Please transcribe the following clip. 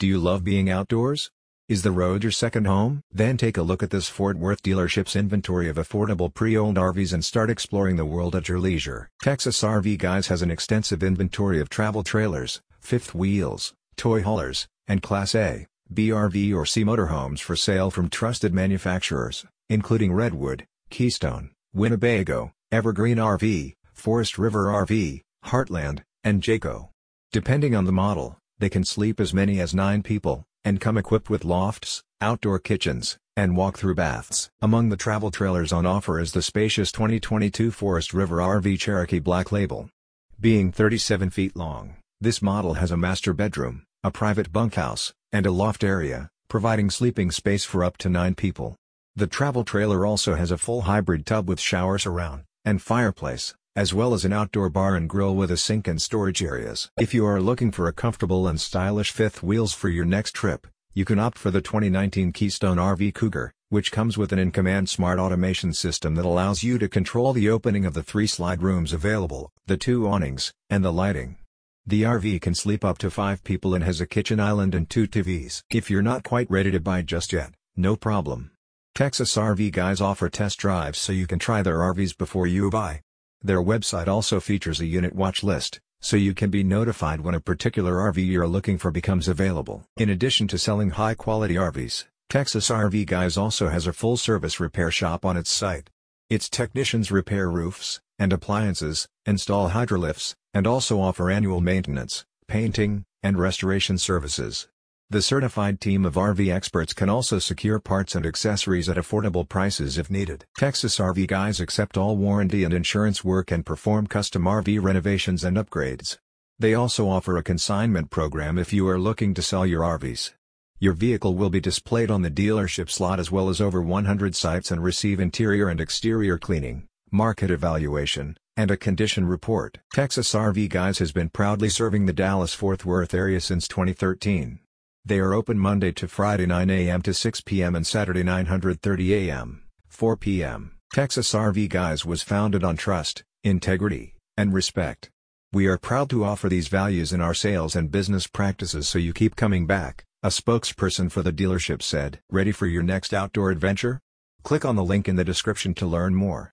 Do you love being outdoors? Is the road your second home? Then take a look at this Fort Worth dealership's inventory of affordable pre-owned RVs and start exploring the world at your leisure. Texas RV Guys has an extensive inventory of travel trailers, fifth wheels, toy haulers, and Class A, BRV or C motorhomes for sale from trusted manufacturers, including Redwood, Keystone, Winnebago, Evergreen RV, Forest River RV, Heartland, and Jayco. Depending on the model, they can sleep as many as 9 people, and come equipped with lofts, outdoor kitchens, and walk-through baths. Among the travel trailers on offer is the spacious 2022 Forest River RV Cherokee Black Label. Being 37 feet long, this model has a master bedroom, a private bunkhouse, and a loft area, providing sleeping space for up to 9 people. The travel trailer also has a full hybrid tub with shower surround, and fireplace, as well as an outdoor bar and grill with a sink and storage areas. If you are looking for a comfortable and stylish fifth wheels for your next trip, you can opt for the 2019 Keystone RV Cougar, which comes with an in-command smart automation system that allows you to control the opening of the three slide rooms available, the two awnings, and the lighting. The RV can sleep up to five people and has a kitchen island and two TVs. If you're not quite ready to buy just yet, no problem. Texas RV guys offer test drives so you can try their RVs before you buy. Their website also features a unit watch list, so you can be notified when a particular RV you're looking for becomes available. In addition to selling high-quality RVs, Texas RV Guys also has a full-service repair shop on its site. Its technicians repair roofs and appliances, install hydrolifts, and also offer annual maintenance, painting, and restoration services. The certified team of RV experts can also secure parts and accessories at affordable prices if needed. Texas RV Guys accept all warranty and insurance work and perform custom RV renovations and upgrades. They also offer a consignment program if you are looking to sell your RVs. Your vehicle will be displayed on the dealership slot as well as over 100 sites and receive interior and exterior cleaning, market evaluation, and a condition report. Texas RV Guys has been proudly serving the Dallas-Fort Worth area since 2013. They are open Monday to Friday 9 a.m. to 6 p.m. and Saturday 9:30 a.m., 4 p.m. Texas RV Guys was founded on trust, integrity, and respect. We are proud to offer these values in our sales and business practices so you keep coming back, a spokesperson for the dealership said. Ready for your next outdoor adventure? Click on the link in the description to learn more.